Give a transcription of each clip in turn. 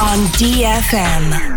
on DFM.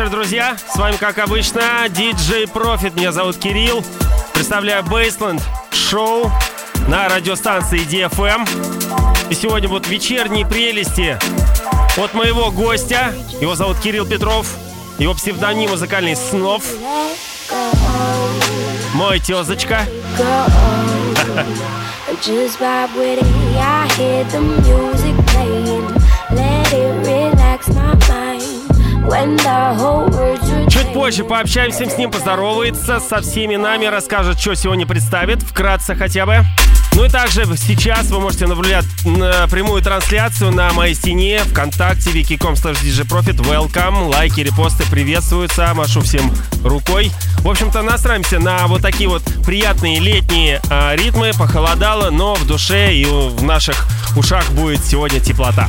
Вечер, друзья! С вами, как обычно, диджей Профит. Меня зовут Кирилл. Представляю Бейсленд шоу на радиостанции DFM. И сегодня будут вечерние прелести от моего гостя. Его зовут Кирилл Петров. Его псевдоним музыкальный Снов. Мой тезочка. Just vibe with it. I hear the music playing. Let it relax my mind. Чуть позже пообщаемся с ним, поздоровается со всеми нами, расскажет, что сегодня представит, вкратце хотя бы. Ну и также сейчас вы можете наблюдать на прямую трансляцию на моей стене ВКонтакте, wiki.com slash Profit. Welcome, лайки, репосты приветствуются, машу всем рукой. В общем-то, настраиваемся на вот такие вот приятные летние а, ритмы. Похолодало, но в душе и в наших ушах будет сегодня теплота.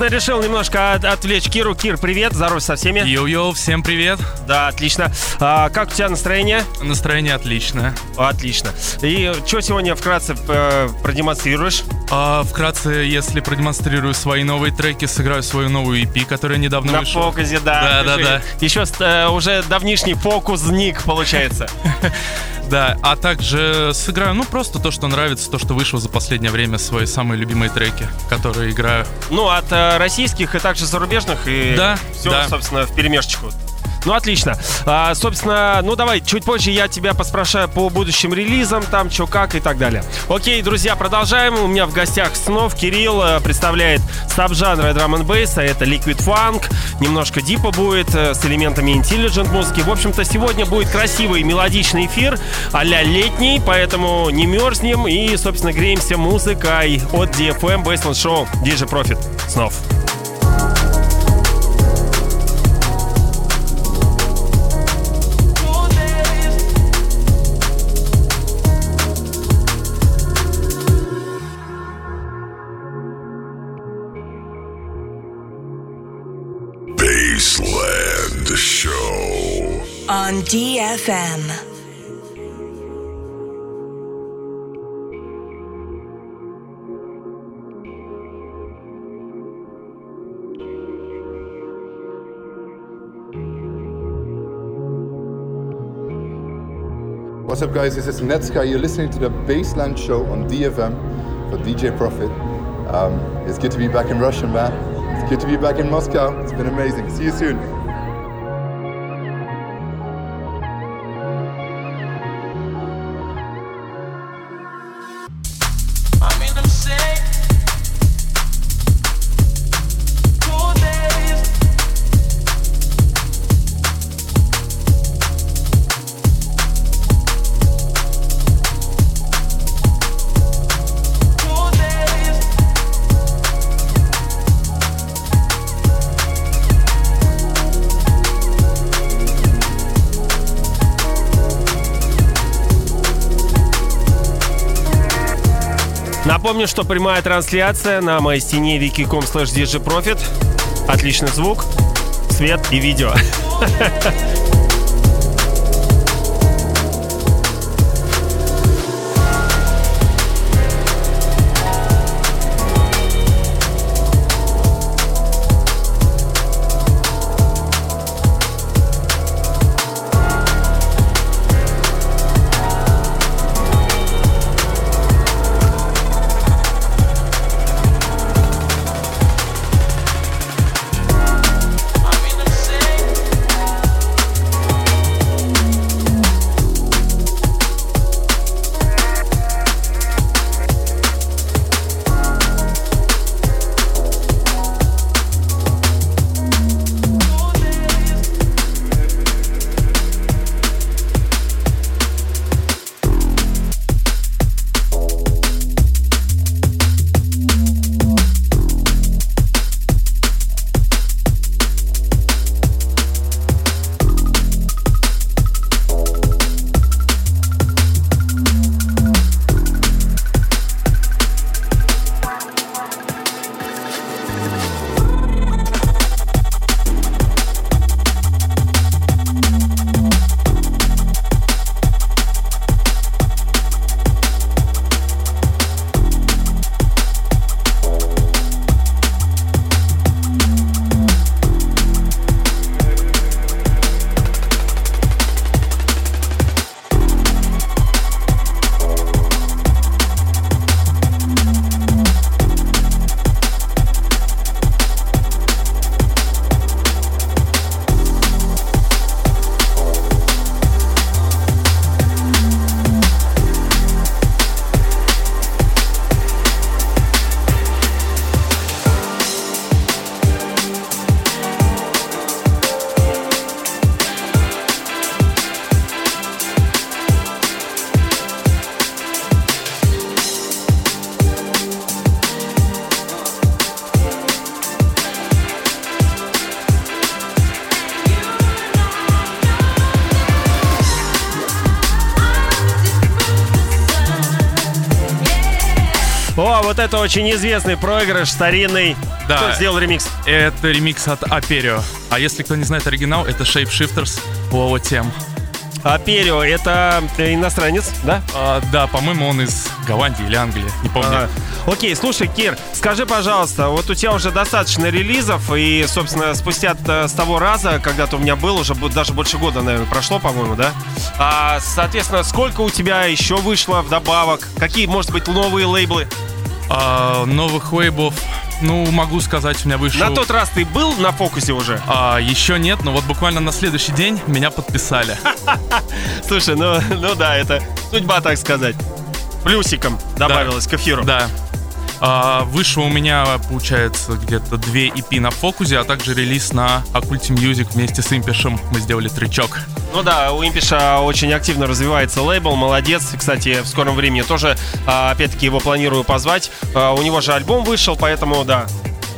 Собственно, решил немножко от- отвлечь Киру. Кир, привет, здоров со всеми. Йоу-йоу, всем привет. Да, отлично. А, как у тебя настроение? Настроение отличное. Отлично. И что сегодня вкратце э, продемонстрируешь? А, вкратце, если продемонстрирую свои новые треки, сыграю свою новую EP, которая недавно На вышла. фокусе, да. Да, да, да. Еще э, уже давнишний фокусник получается. Да, а также сыграю, ну, просто то, что нравится, то, что вышло за последнее время, свои самые любимые треки, которые играю. Ну, от э, российских и также зарубежных, и Да, все, да. собственно, в перемешечку. Ну, отлично. А, собственно, ну давай, чуть позже я тебя поспрашаю по будущим релизам, там, что, как и так далее. Окей, друзья, продолжаем. У меня в гостях снов Кирилл э, представляет саб-жанры драм н бейса это Liquid Funk, немножко дипа будет, э, с элементами intelligent музыки. В общем-то, сегодня будет красивый мелодичный эфир, а-ля летний, поэтому не мерзнем и, собственно, греемся музыкой от DFM Baseline Show DJ Profit. Снов. Baseland DFM. What's up, guys? This is Netska. You're listening to the Baseline Show on DFM for DJ Profit. Um, it's good to be back in Russia, man. It's good to be back in Moscow. It's been amazing. See you soon. Напомню, что прямая трансляция на моей стене wiki.com slash. Отличный звук, свет и видео. это очень известный проигрыш, старинный. Да. Кто сделал ремикс? Это ремикс от Аперио. А если кто не знает оригинал, это Shapeshifters Лоу Тем. Аперио, это иностранец, да? А, да, по-моему, он из Голландии или Англии, не помню. Ага. Окей, слушай, Кир, скажи, пожалуйста, вот у тебя уже достаточно релизов, и, собственно, спустя с того раза, когда ты у меня был, уже даже больше года, наверное, прошло, по-моему, да? А, соответственно, сколько у тебя еще вышло вдобавок? Какие, может быть, новые лейблы? А, новых лейблов, ну, могу сказать, у меня вышел... На тот раз ты был на фокусе уже? А, еще нет, но вот буквально на следующий день меня подписали. Слушай, ну, ну да, это судьба, так сказать. Плюсиком добавилось к эфиру. Да. А, вышло у меня, получается, где-то две EP на фокусе, а также релиз на Occulti Music вместе с Импишем. Мы сделали трючок. Ну да, у Импиша очень активно развивается лейбл, молодец. Кстати, в скором времени тоже, а, опять-таки, его планирую позвать. А, У него же альбом вышел, поэтому, да,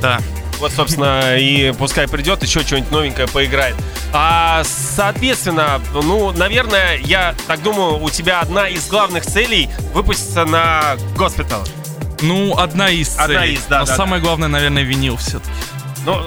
Да. вот, собственно, и пускай придет, еще что-нибудь новенькое поиграет. А, соответственно, ну, наверное, я так думаю, у тебя одна из главных целей выпуститься на Госпитал. Ну, одна из Одна целей. из, да, Но да, самое главное, наверное, винил все-таки. Ну,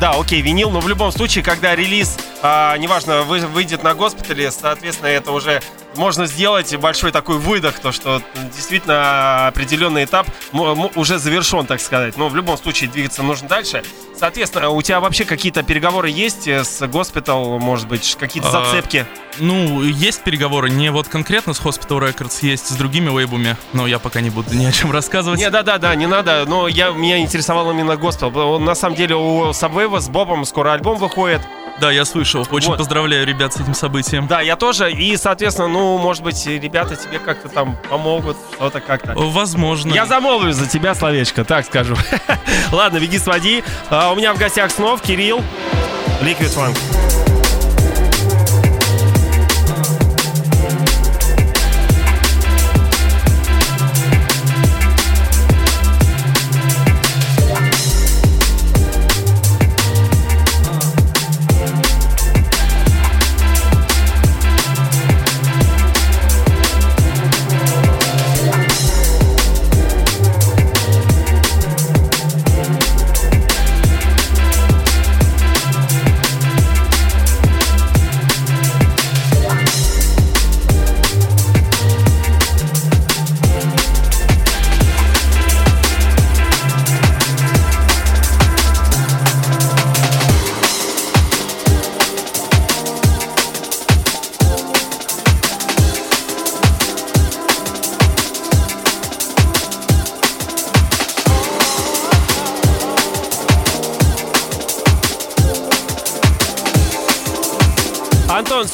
да, окей, винил, но в любом случае, когда релиз, а, неважно, вы- выйдет на госпитале, соответственно, это уже можно сделать большой такой выдох, то что действительно определенный этап уже завершен, так сказать. Но в любом случае двигаться нужно дальше. Соответственно, у тебя вообще какие-то переговоры есть э, с госпитал, может быть, какие-то А, зацепки? Ну, есть переговоры, не вот конкретно с Hospital Records, есть с другими лейбами, но я пока не буду ни о чем рассказывать. Не, да-да-да, не надо, но я, меня интересовал именно госпитал. На самом деле у Subway с Бобом скоро альбом выходит. Да, я слышал. Очень Вот. поздравляю ребят с этим событием. Да, я тоже. И, соответственно, ну, может быть, ребята тебе как-то там помогут, что-то как-то. Возможно. Я замолвлю за тебя словечко, так скажу. Ладно, беги своди. А, у меня в гостях снов Кирилл, Liquid Funk.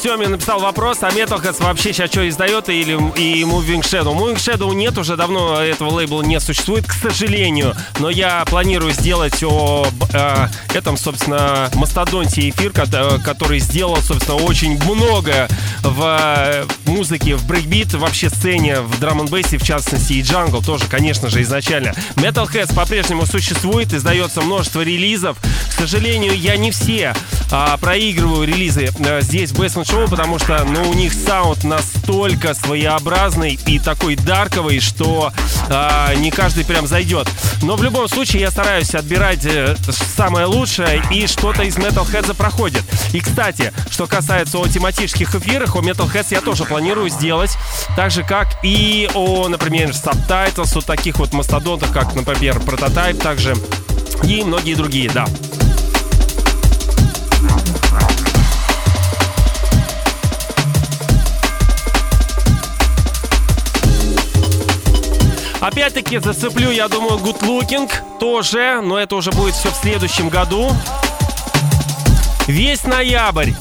Семин написал вопрос, а Metalheadz вообще сейчас что издает или и Moving Shadow? Moving Shadow нет, уже давно этого лейбла не существует, к сожалению. Но я планирую сделать о э, этом, собственно, мастодонте эфир, э, который сделал, собственно, очень много в э, музыке, в брейкбит, вообще сцене, в драм н бейсе в частности, и джангл тоже, конечно же, изначально. Metalheadz по-прежнему существует, издается множество релизов. К сожалению, я не все а, проигрываю релизы э, здесь в Basement Show, потому что ну, у них саунд настолько своеобразный и такой дарковый, что а, не каждый прям зайдет. Но в любом случае я стараюсь отбирать э, самое лучшее, и что-то из Metalheads проходит. И, кстати, что касается о тематических эфирах, о Metalheads я тоже планирую сделать, так же, как и о, например, Subtitles, о таких вот мастодонтах, как, например, Prototype, также и многие другие, да. Опять-таки зацеплю, я думаю, Good Looking тоже, но это уже будет все в следующем году. Весь ноябрь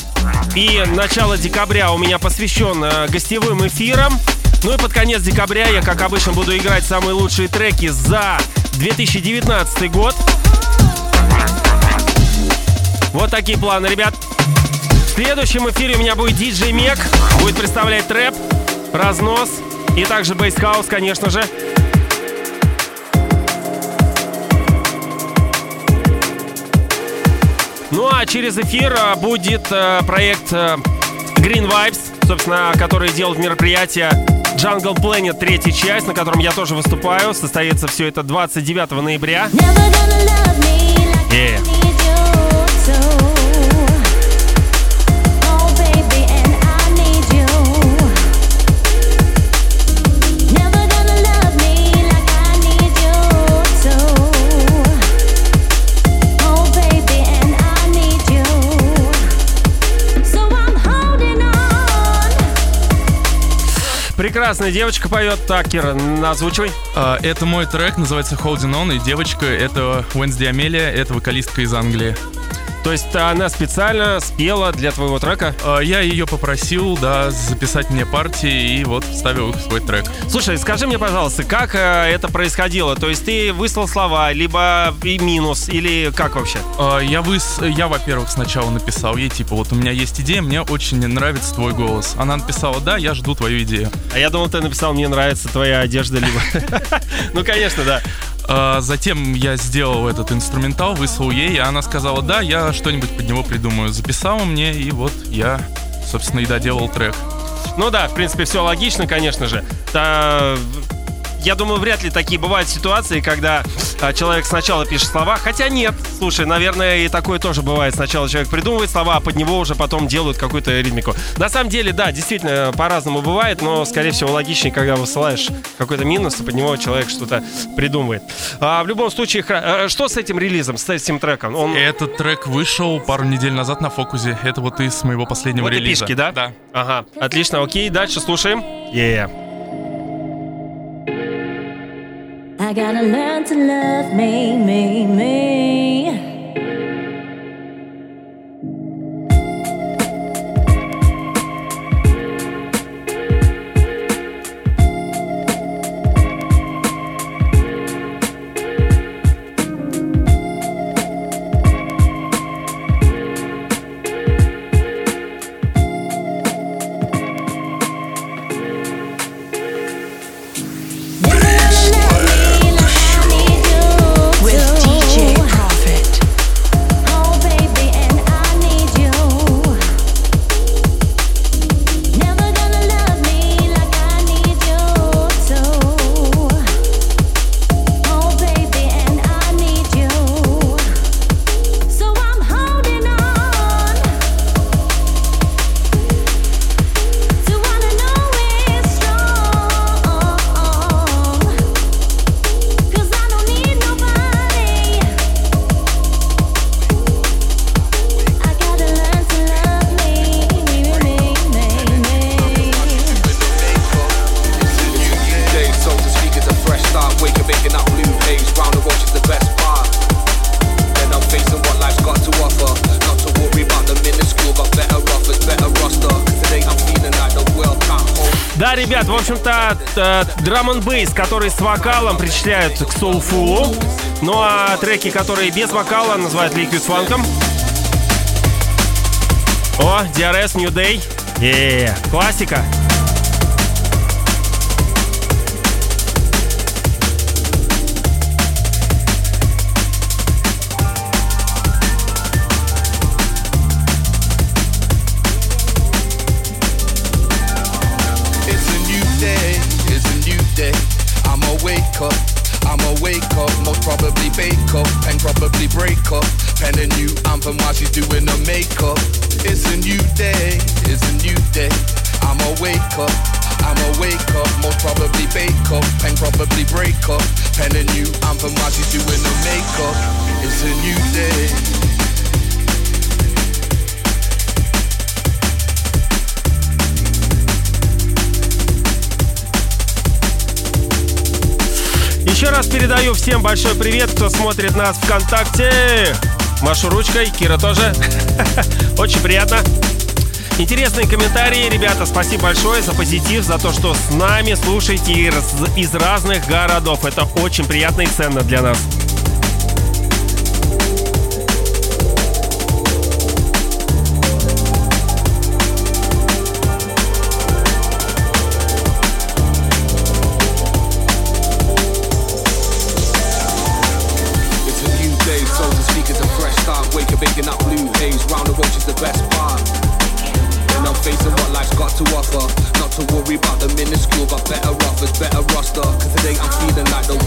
и начало декабря у меня посвящен э, гостевым эфирам. Ну и под конец декабря я, как обычно, буду играть самые лучшие треки за 2019 год. Вот такие планы, ребят. В следующем эфире у меня будет диджей Мек. Будет представлять трэп, разнос и также бейсхаус, конечно же. Ну а через эфир а, будет э, проект э, Green Vibes, собственно, который делает мероприятие Jungle Planet третья часть, на котором я тоже выступаю. Состоится все это 29 ноября. Yeah. Прекрасная девочка поет. Так, Кира, озвучивай. А, Это мой трек, называется Holding On, и девочка — это Wednesday Амелия, это вокалистка из Англии. То есть она специально спела для твоего трека. А, Я ее попросил, да, записать мне партии, и вот вставил их в свой трек. Слушай, скажи мне, пожалуйста, как э, это происходило? То есть ты выслал слова, либо и минус, или как вообще? А, Я, выс... я, во-первых, сначала написал ей, типа, вот у меня есть идея, мне очень нравится твой голос. Она написала, да, я жду твою идею. А я думал, ты написал, мне нравится твоя одежда, либо... Ну, конечно, да. А, Затем я сделал этот инструментал, выслал ей, и она сказала, да, я что-нибудь под него придумаю. Записала мне, и вот я, собственно, и доделал трек. Ну да, в принципе, все логично, конечно же. Та- Я думаю, вряд ли такие бывают ситуации, когда человек сначала пишет слова, хотя нет, слушай, наверное, и такое тоже бывает. Сначала человек придумывает слова, а под него уже потом делают какую-то ритмику. На самом деле, да, действительно, по-разному бывает, но, скорее всего, логичнее, когда высылаешь какой-то минус, и под него человек что-то придумывает. А, в любом случае, хра- а, что с этим релизом, с этим треком? Он... Этот трек вышел пару недель назад на фокусе. Это вот из моего последнего Вот релиза. эпишки, да? Да. Ага, отлично, окей, дальше слушаем. Yeah. I gotta learn to love me, me, me. Да, ребят, в общем-то, драм н бейс, который с вокалом, причисляют к соулфулу. Ну а треки, которые без вокала, называют ликвид фанком. О, DRS New Day. Е, классика. Up, I'ma wake up, most probably bake up and probably break up. Pen a new anthem while she's doing her makeup. It's a new day, it's a new day. I'ma wake up, I'ma wake up, most probably bake up and probably break up. Pen a new anthem while she's doing her makeup. It's a new day. Еще раз передаю всем большой привет, кто смотрит нас ВКонтакте. Машу ручкой, Кира тоже. Очень приятно. Интересные комментарии, ребята, спасибо большое за позитив, за то, что с нами слушаете из, разных городов. Это очень приятно и ценно для нас. Watch is the best part. Then I'm facing what life's got to offer. Not to worry about the minuscule, but better offers, better roster. Cause today I'm feeling like the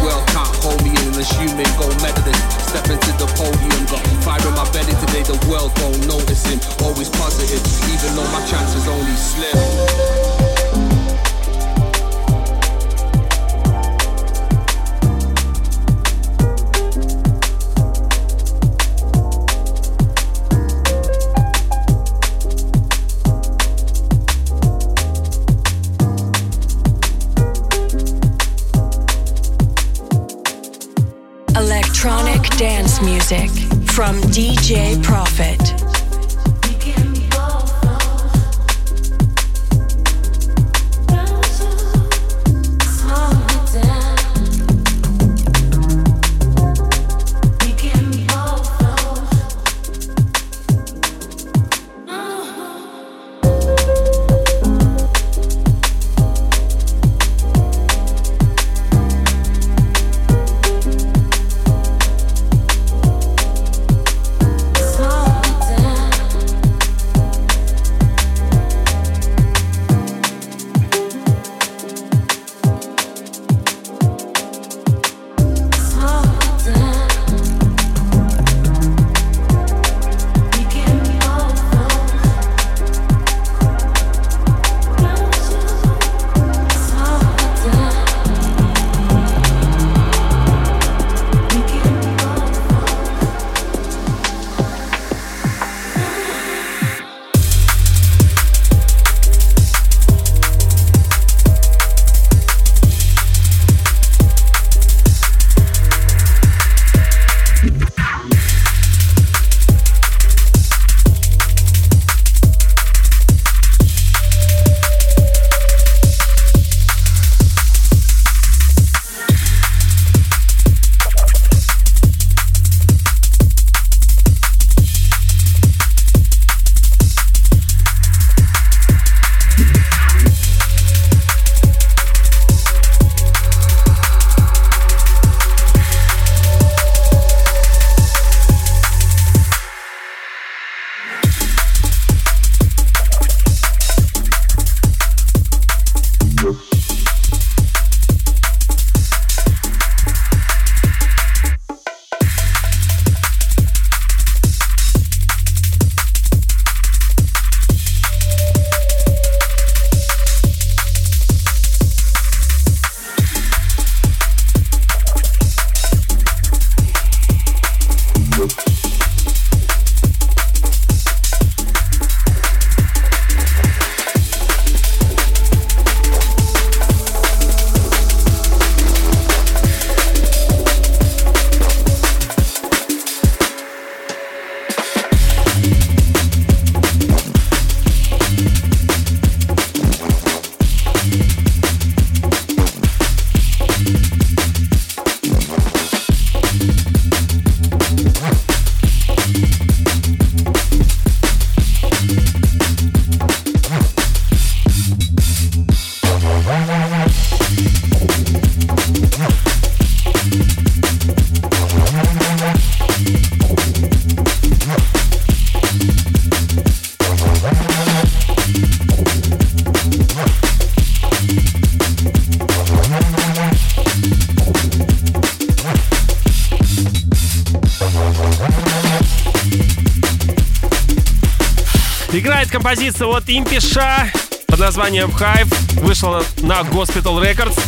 Играет композиция от Импиша под названием Hive. Вышла на Hospital Records.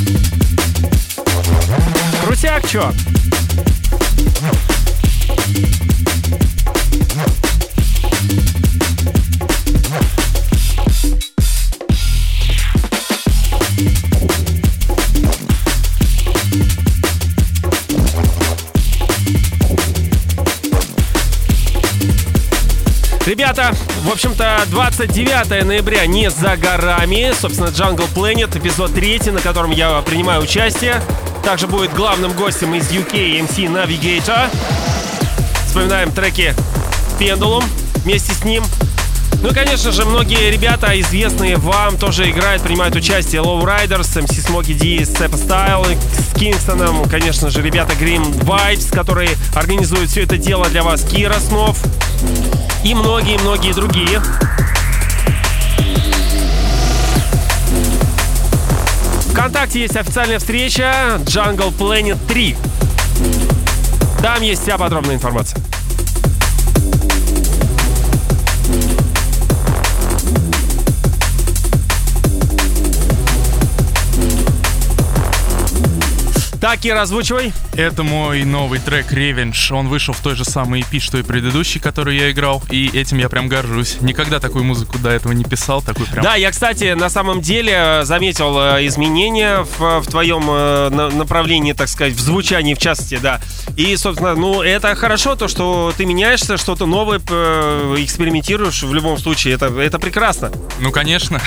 Крутяк, чё? Ребята, в общем-то, 29 ноября не за горами. Собственно, Jungle Planet, эпизод 3, на котором я принимаю участие. Также будет главным гостем из UK MC Navigator. Вспоминаем треки Pendulum вместе с ним. Ну и, конечно же, многие ребята, известные вам, тоже играют, принимают участие. Low Riders, MC Smokey D, Step Style с Кингстоном. Конечно же, ребята Grim Vibes, которые организуют все это дело для вас. Кира Снов и многие-многие другие. ВКонтакте есть официальная встреча Jungle Planet 3. Там есть вся подробная информация. Так, и озвучивай. Это мой новый трек Revenge. Он вышел в той же самой EP, что и предыдущий, который я играл. И этим я прям горжусь. Никогда такую музыку до этого не писал. Такой прям... Да, я, кстати, на самом деле заметил э, изменения в, в твоем э, на- направлении, так сказать, в звучании, в частности, да. И, собственно, ну, это хорошо, то, что ты меняешься, что-то новое э, экспериментируешь в любом случае. Это, это прекрасно. Ну, конечно.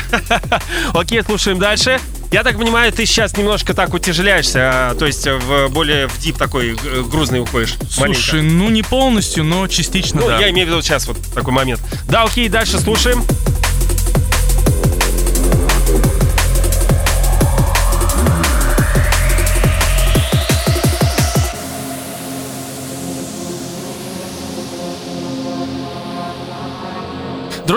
Окей, слушаем дальше. Я так понимаю, ты сейчас немножко так утяжеляешься, а, то есть в более в дип такой э, грузный уходишь. маленько. Слушай, ну не полностью, но частично, Ну, да. я имею в виду сейчас вот такой момент. Да, окей, дальше слушаем.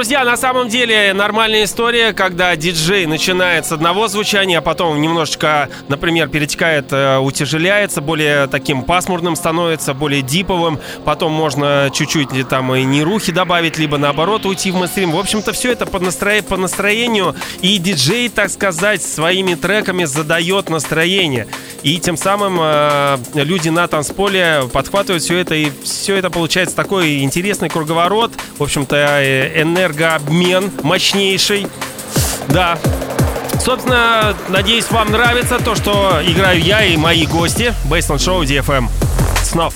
Друзья, на самом деле нормальная история, когда диджей начинает с одного звучания, а потом немножечко, например, перетекает, э, утяжеляется, более таким пасмурным становится, более диповым. Потом можно чуть-чуть э, там и нерухи добавить, либо наоборот уйти в мейнстрим. В общем-то, все это по, настро... по настроению. И диджей, так сказать, своими треками задает настроение. И тем самым э, люди на танцполе подхватывают все это, и все это получается такой интересный круговорот. В общем-то, э, энергообмен мощнейший. Да. Собственно, надеюсь, вам нравится то, что играю я и мои гости. Бейсленд Шоу DFM. Снов.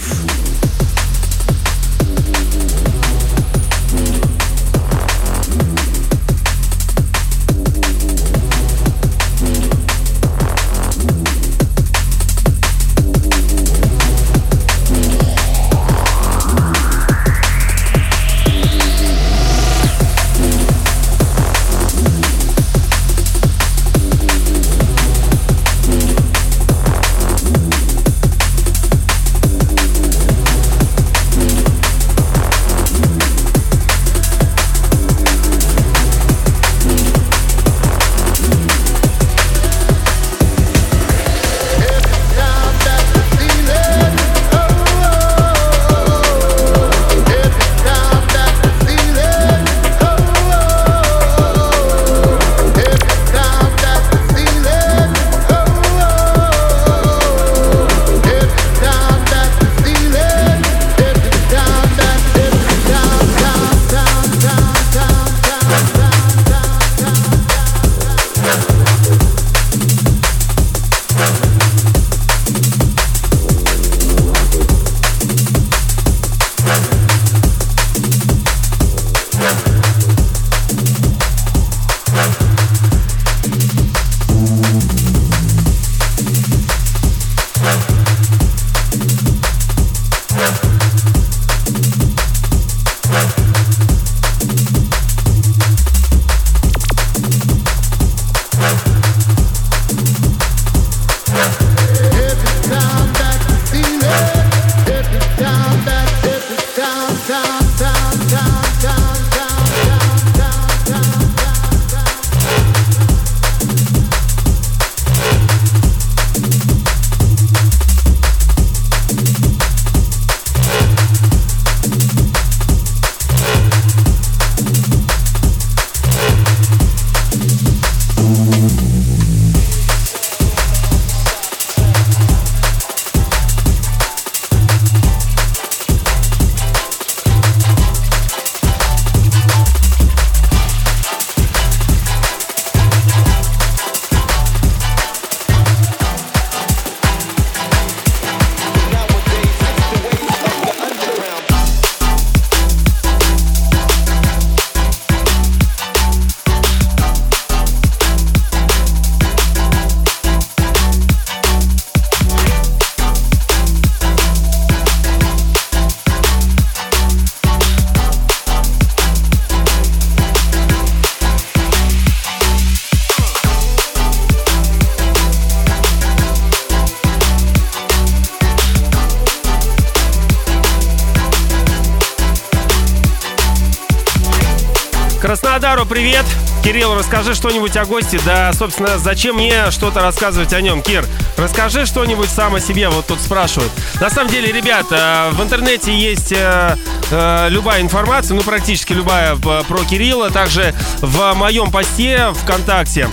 Кирилл, расскажи что-нибудь о госте. Да, собственно, зачем мне что-то рассказывать о нем, Кир? Расскажи что-нибудь сам о себе, вот тут спрашивают. На самом деле, ребят, э, в интернете есть э, э, любая информация, ну, практически любая про Кирилла. Также в моем посте ВКонтакте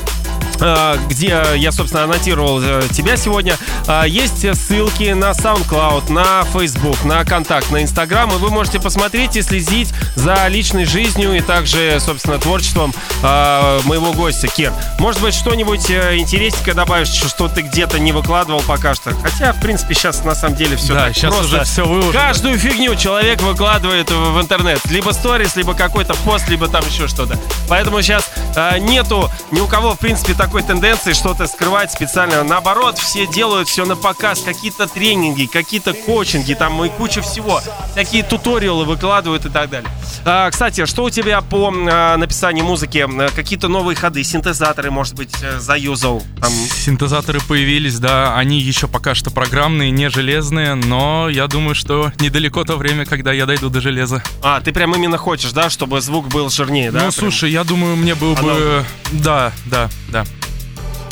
где я, собственно, аннотировал э, тебя сегодня. Э, Есть ссылки на SoundCloud, на Facebook, на Контакт, на Instagram, и вы можете посмотреть и следить за личной жизнью и также, собственно, творчеством э, моего гостя, Кир. Может быть, что-нибудь э, интересненькое добавишь, что ты где-то не выкладывал пока что. Хотя, в принципе, сейчас на самом деле все Да, сейчас уже всё выложено. Каждую фигню человек выкладывает в, в интернет. Либо сторис, либо какой-то пост, либо там еще что-то. Поэтому сейчас э, нету ни у кого, в принципе, такой тенденции что-то скрывать специально. Наоборот, все делают все на показ. Какие-то тренинги, какие-то коучинги, там и куча всего. Такие туториалы выкладывают и так далее. А, кстати, что у тебя по а, написанию музыки? Какие-то новые ходы, синтезаторы, может быть, э, заюзал? Там, Синтезаторы появились, да, они еще пока что программные, не железные, но я думаю, что недалеко то время, когда я дойду до железа. а, ты прям именно хочешь, да, чтобы звук был жирнее, да? ну, прям? слушай, я думаю, мне было бы... Да, да, да.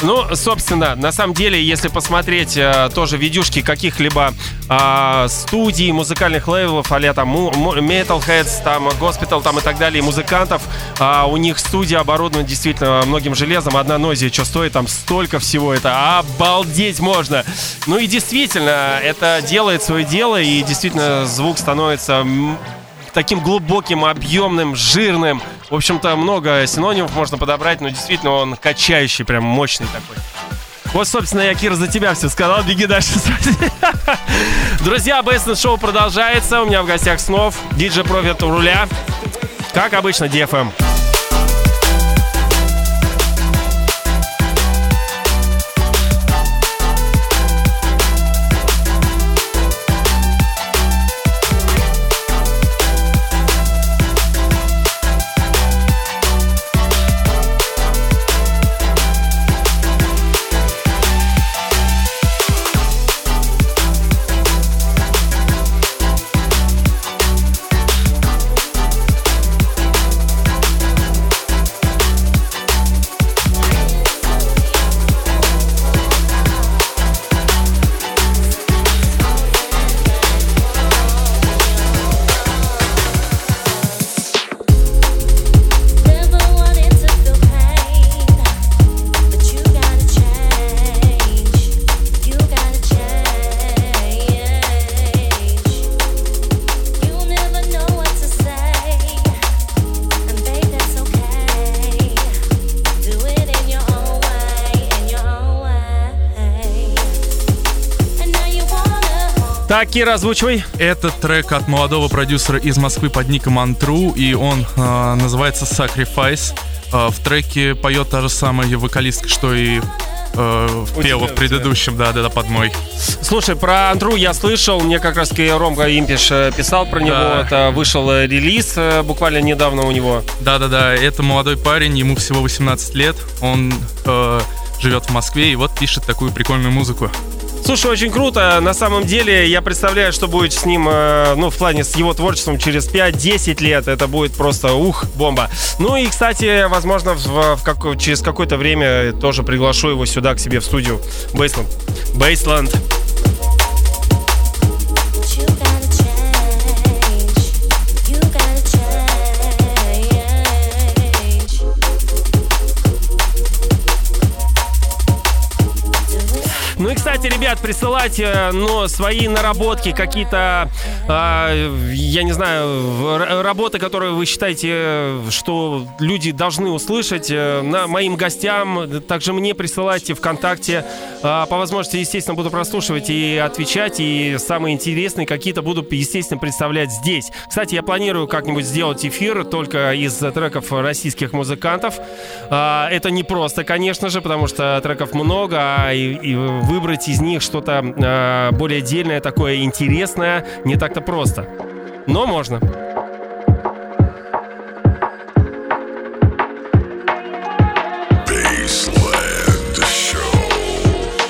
Ну, собственно, на самом деле, если посмотреть э, тоже видюшки каких-либо а, студий, музыкальных лейблов, а там Metalheads, там Госпитал, там и так далее, музыкантов, а, у них студия оборудована действительно многим железом. Одна нозия, что стоит, там столько всего, это обалдеть можно. Ну и действительно, это делает свое дело, и действительно звук становится таким глубоким, объемным, жирным. В общем-то, много синонимов можно подобрать, но действительно он качающий, прям мощный такой. Вот, собственно, я, Кир, за тебя все сказал. Беги дальше. Друзья, Бейсленд Шоу продолжается. У меня в гостях снов. Диджей Профит у руля. Как обычно, DFM. Так, Кир, озвучивай. Это трек от молодого продюсера из Москвы под ником Антру, и он э, называется Sacrifice. Э, в треке поет та же самая вокалистка, что и э, пела в предыдущем, да, да, да, под мой. Слушай, про Андру я слышал, мне как раз таки Ромка Импиш э, писал про него. Да. Это вышел э, релиз э, буквально недавно у него. Да-да-да, это молодой парень, ему всего 18 лет, он э, живет в Москве и вот пишет такую прикольную музыку. Слушай, очень круто. На самом деле, я представляю, что будет с ним, э, ну, в плане с его творчеством через 5-10 лет. Это будет просто, ух, бомба. Ну и, кстати, возможно, в, в как- через какое-то время тоже приглашу его сюда, к себе в студию. Бейсленд. Бейсленд. Кстати, ребят, присылать, э, ну, свои наработки, какие-то, э, я не знаю, работы, которые вы считаете, э, что люди должны услышать, э, на моим гостям, также мне присылайте ВКонтакте. Э, По возможности, естественно, буду прослушивать и отвечать, и самые интересные какие-то буду, естественно, представлять здесь. Кстати, я планирую как-нибудь сделать эфир только из треков российских музыкантов. А, Это не просто, конечно же, потому что треков много, а и, и выбрать из них что-то а, более отдельное, такое интересное, не так-то просто. Но можно.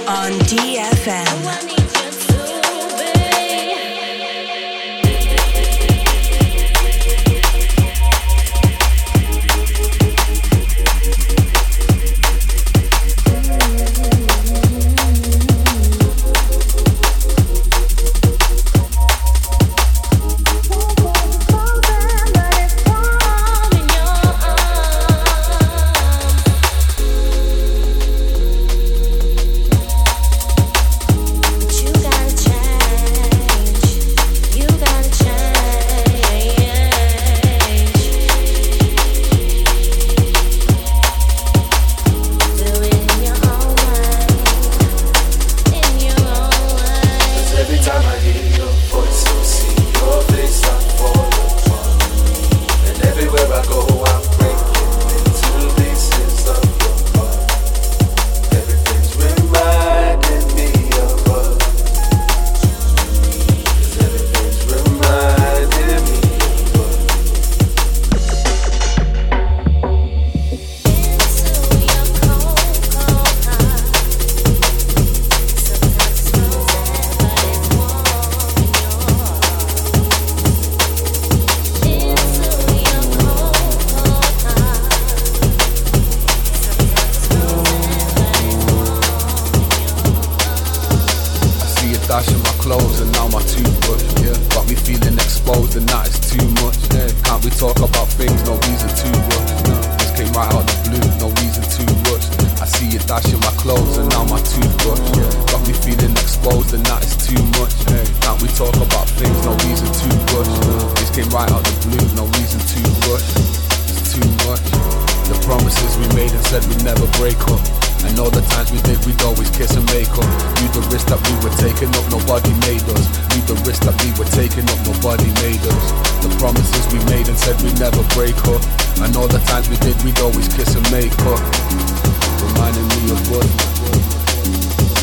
On DFM. Said we'd never break up. And all the times we did, we'd always kiss and make up. Reminding me of what.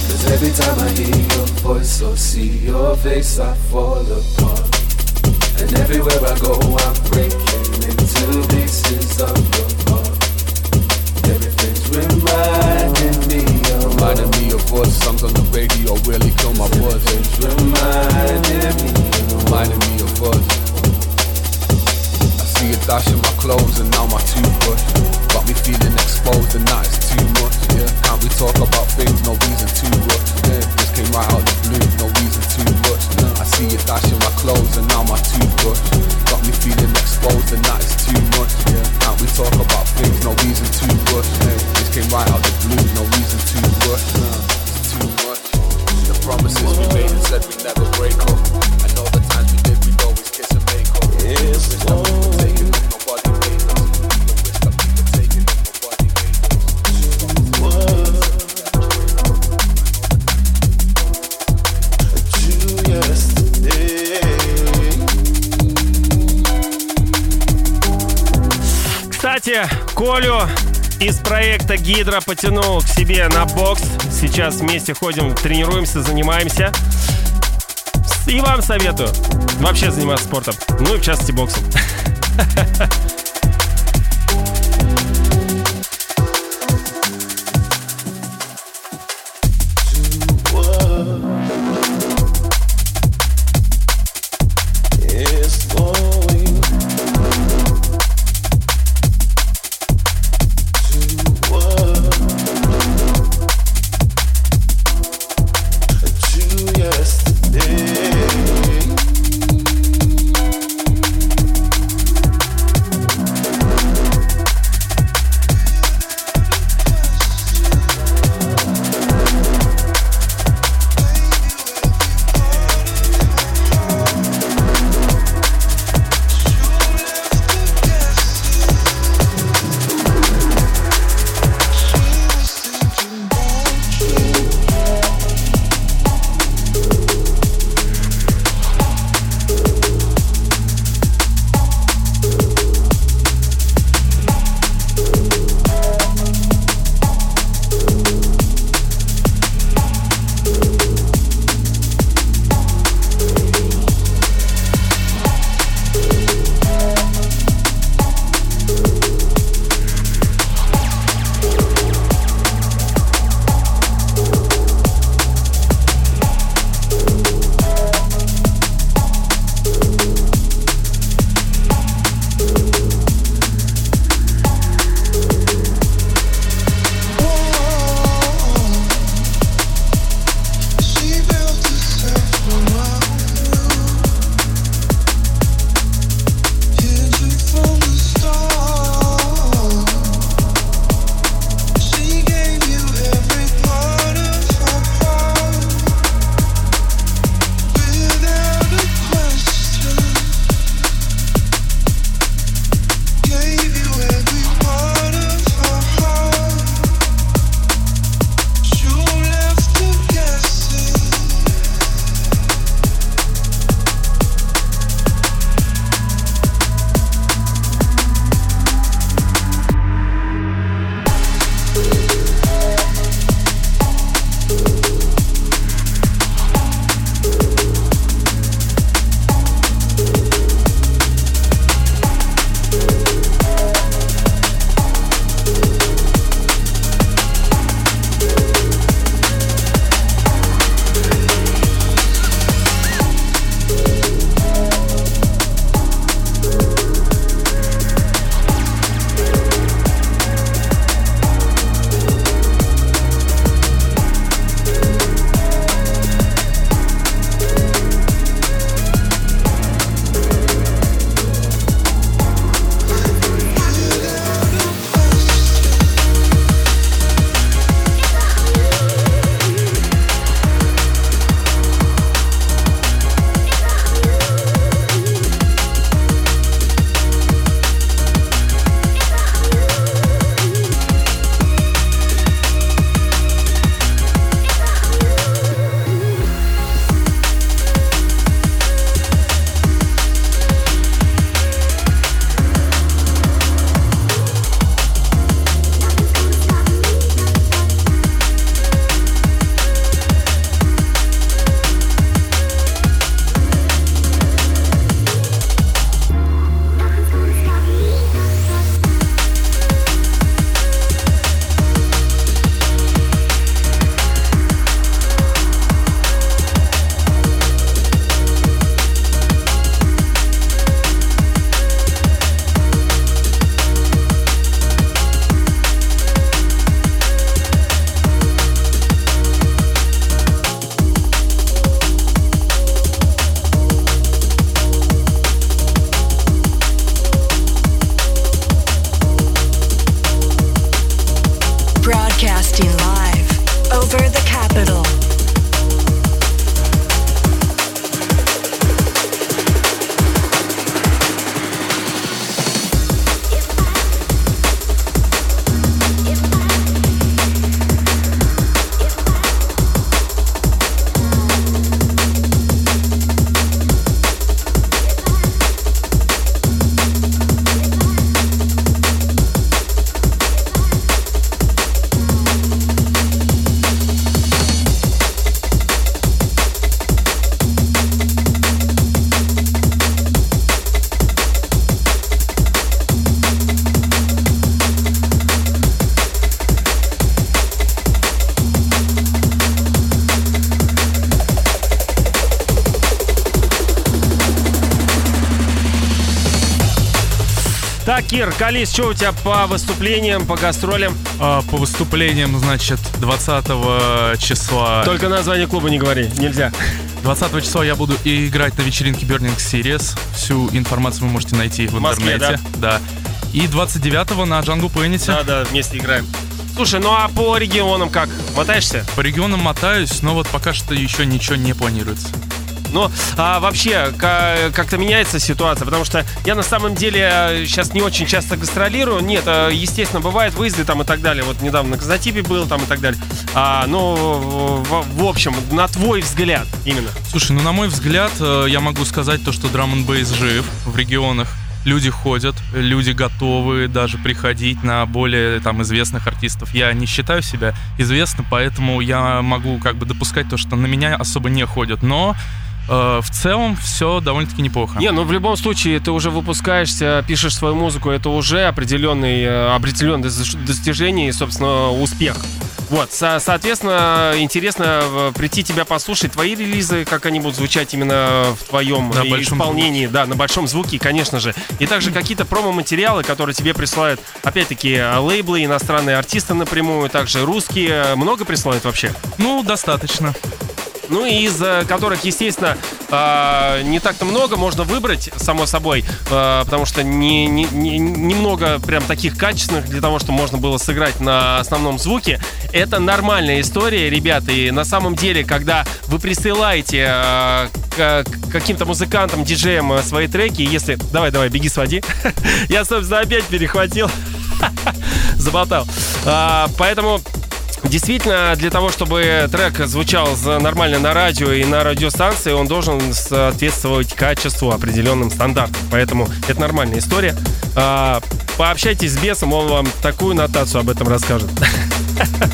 Cause every time I hear your voice or see your face, I fall apart. And everywhere I go, I'm breaking into pieces of your heart. Everything's reminding me of Reminding me of us. Songs on the radio really kill my buzz. reminding me of Reminding me of us. I see you dashing my clothes and now my toothbrush. Got me feeling exposed and that is too much. Yeah, can't we talk about things? No reason to rush. Yeah, this came right out the blue. No reason to rush. I see you dashing my clothes and now my toothbrush. Got me feeling exposed and that is too much. Yeah, can't we talk about things? No reason to rush. Yeah, this came right out the blue. No reason to rush. Nah, it's too much. The promises we made and said we'd never break up. And all the times we did, we'd always kiss and make up. The Колю из проекта Гидро потянул к себе на бокс. Сейчас вместе ходим, тренируемся, занимаемся. И вам советую вообще заниматься спортом. Ну и в частности боксом. Кир, Калис, что у тебя по выступлениям, по гастролям? А, по выступлениям, значит, 20 числа... Только название клуба не говори, нельзя. 20 числа я буду играть на вечеринке Burning Series. Всю информацию вы можете найти в, В Москве, интернете. Да. И 29 на Jungle Planet. Да, да, вместе играем. Слушай, ну а по регионам как? Мотаешься? По регионам мотаюсь, но вот пока что еще ничего не планируется. Ну, а вообще, ка- как-то меняется ситуация, потому что я на самом деле сейчас не очень часто гастролирую. Нет, а, естественно, бывают выезды там и так далее. Вот недавно на Казатипе был там и так далее. А, ну, в, в общем, на твой взгляд именно. Слушай, ну на мой взгляд, э, я могу сказать то, что драм н жив в регионах. Люди ходят, люди готовы даже приходить на более там известных артистов. Я не считаю себя известным, поэтому я могу как бы допускать то, что на меня особо не ходят. Но э, в целом все довольно-таки неплохо. Не, ну в любом случае ты уже выпускаешься, пишешь свою музыку, это уже определенный, э, определенное дос- достижение и, собственно, успех. Вот, со- соответственно, интересно э, прийти тебя послушать, твои релизы, как они будут звучать именно в твоем На исполнении, да, на большом звуке, конечно же. И также какие-то промо-материалы, которые тебе присылают, опять-таки, лейблы, иностранные артисты напрямую, также русские. Много присылают вообще? Ну, достаточно. Ну и из которых, естественно, э, не так-то много можно выбрать, само собой, э, потому что не, не, не- немного прям таких качественных для того, чтобы можно было сыграть на основном звуке. Это нормальная история, ребята, и на самом деле, когда вы присылаете к каким-то музыкантам, диджеям свои треки, если... Давай, давай, беги, своди. Я, собственно, опять перехватил. Заболтал. А, Поэтому Действительно, для того, чтобы трек звучал нормально на радио и на радиостанции, он должен соответствовать качеству определенным стандартам. Поэтому это нормальная история. А, Пообщайтесь с бесом, он вам такую нотацию об этом расскажет.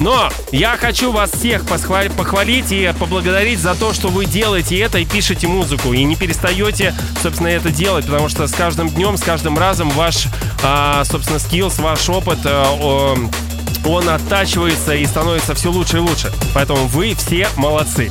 Но я хочу вас всех похвалить и поблагодарить за то, что вы делаете это и пишете музыку. И не перестаете, собственно, это делать, потому что с каждым днем, с каждым разом ваш, а, собственно, скиллс, ваш опыт, а, он оттачивается и становится все лучше и лучше. Поэтому вы все молодцы.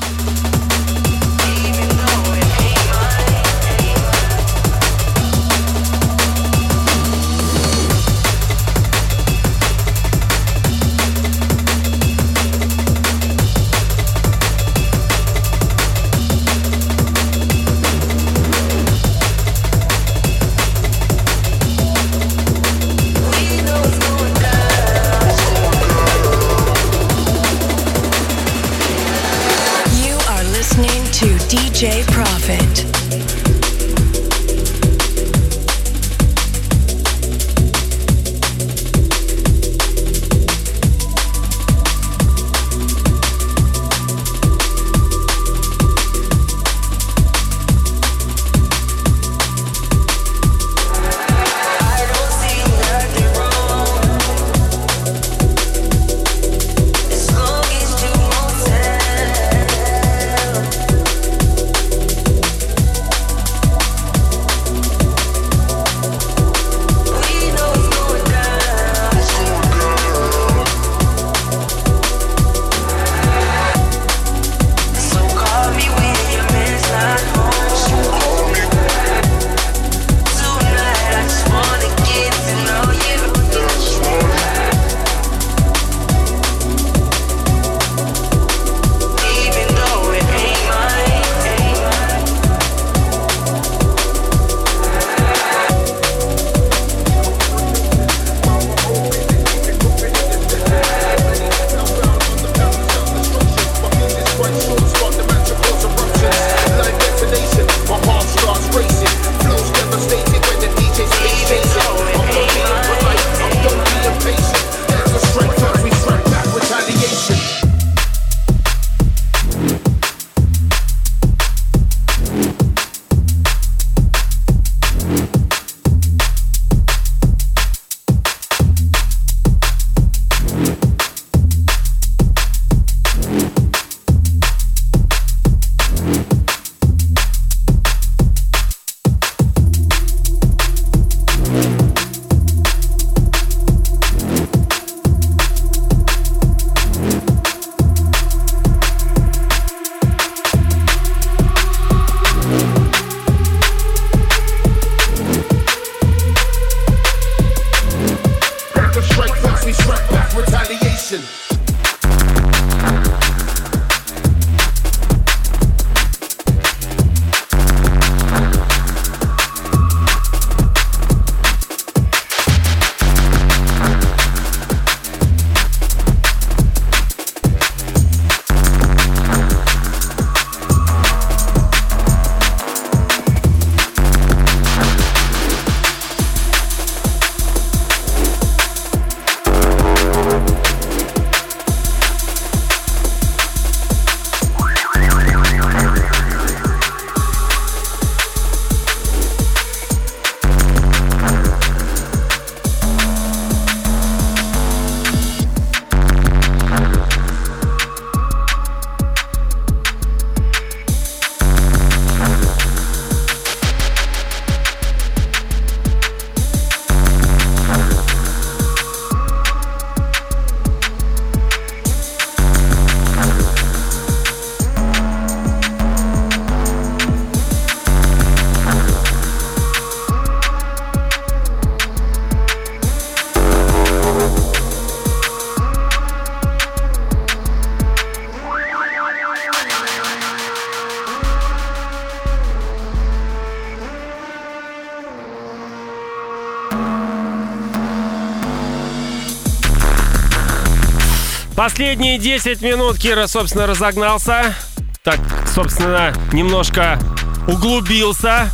Последние 10 минут Кира, собственно, разогнался. Так, собственно, немножко углубился.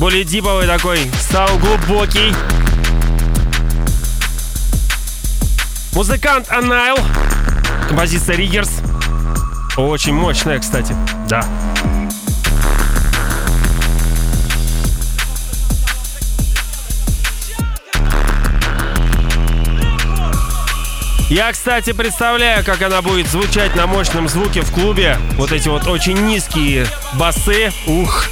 Более диповый такой, стал глубокий. Музыкант Анайл. Композиция Риггерс. Очень мощная, кстати. Да. Я, кстати, представляю, как она будет звучать на мощном звуке в клубе. Вот эти вот очень низкие басы. Ух.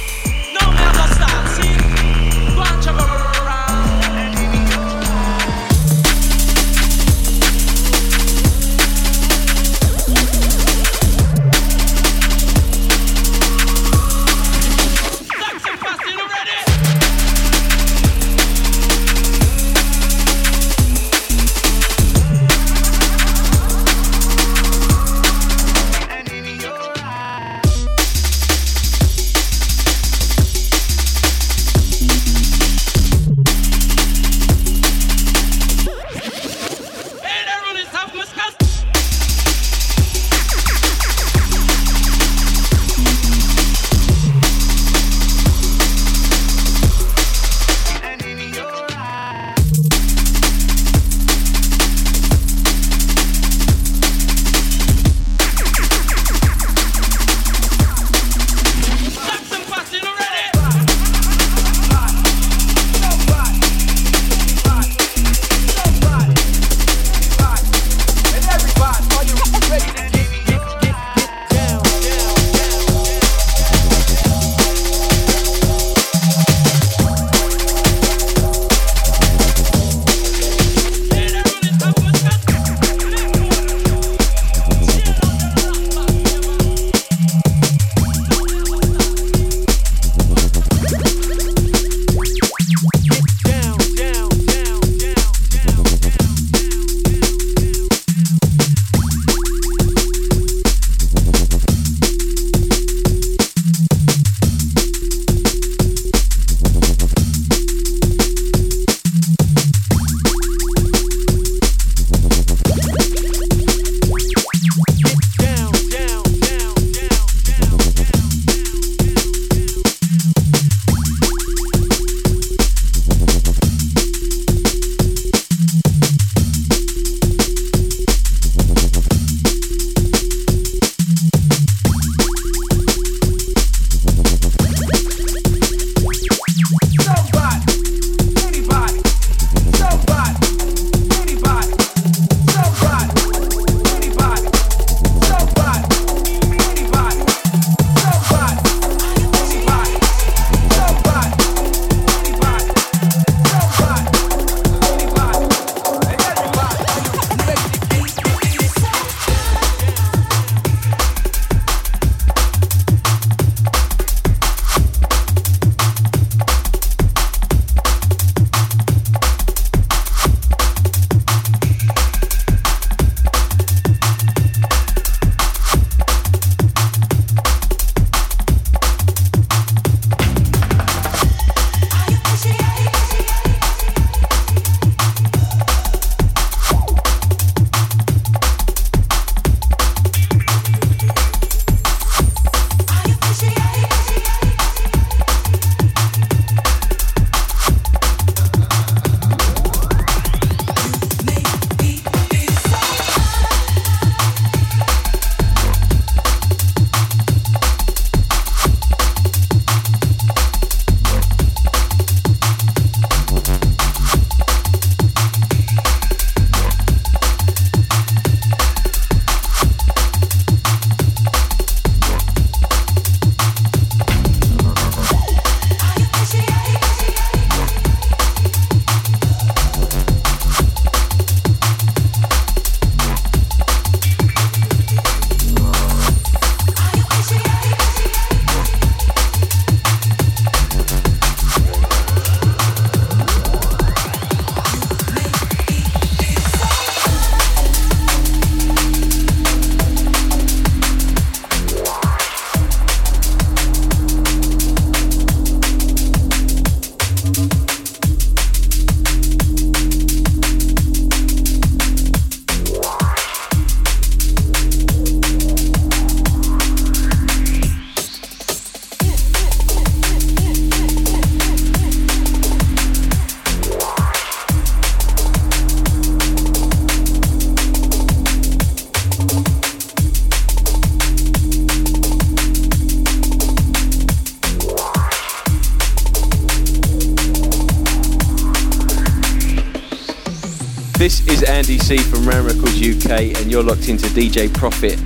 Is Andy C from Ram Records UK, and you're locked into DJ Profit.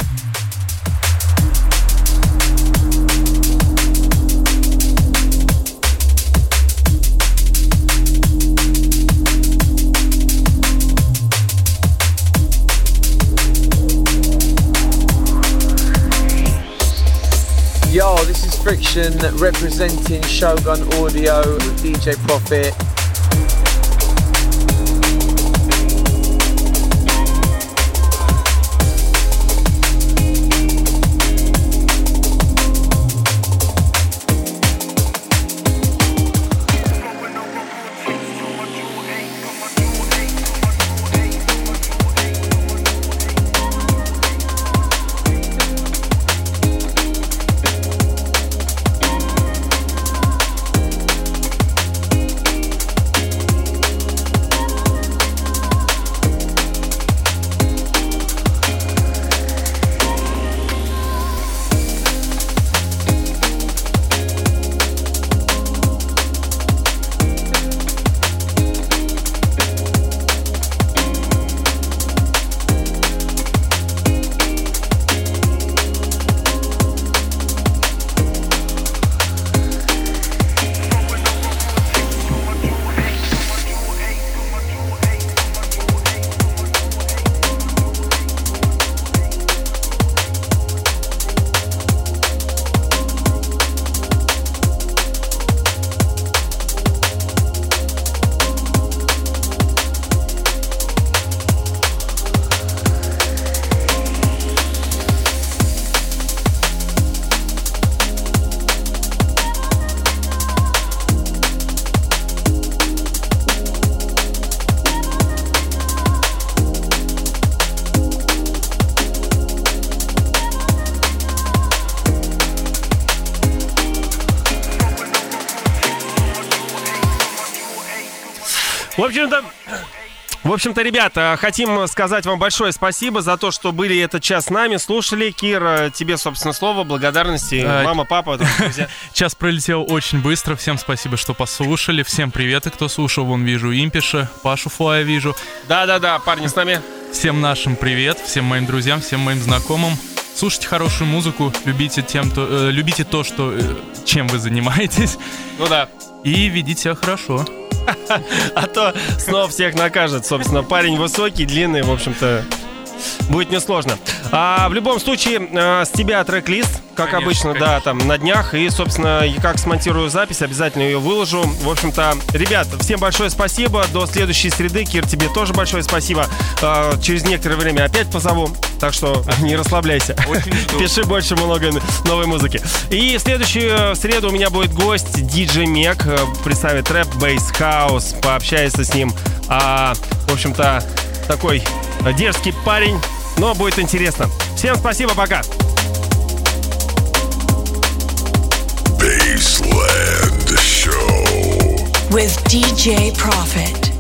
Yo, this is Friction representing Shogun Audio with DJ Profit. В общем-то, в общем-то, ребята, хотим сказать вам большое спасибо за то, что были этот час с нами, слушали. Кир, тебе, собственно, слово, благодарности. А, Мама, папа, там, друзья. Час пролетел очень быстро. Всем спасибо, что послушали. Всем привет, и кто слушал. Вон вижу Импиша, Пашу Флая вижу. Да-да-да, парни с нами. Всем нашим привет, всем моим друзьям, всем моим знакомым. Слушайте хорошую музыку, любите, тем, то, э, любите то, что, э, чем вы занимаетесь. Ну да. И ведите себя хорошо. А то снова всех накажет. Собственно, парень высокий, длинный, в общем-то, будет несложно. А в любом случае, э, с тебя трек-лист, как Конечно, обычно, да, там на днях. И, собственно, как смонтирую запись, обязательно ее выложу. В общем-то, ребят, всем большое спасибо. До следующей среды. Кир, тебе тоже большое спасибо. Э, Через некоторое время опять позову. Так что не расслабляйся. Пиши больше много новой музыки. И в следующую среду у меня будет гость диджей Мек. э, Представит рэп, бейс, хаус. Пообщается с ним. А, в общем-то, такой дерзкий парень. Но будет интересно. Всем спасибо, пока. With DJ Profit.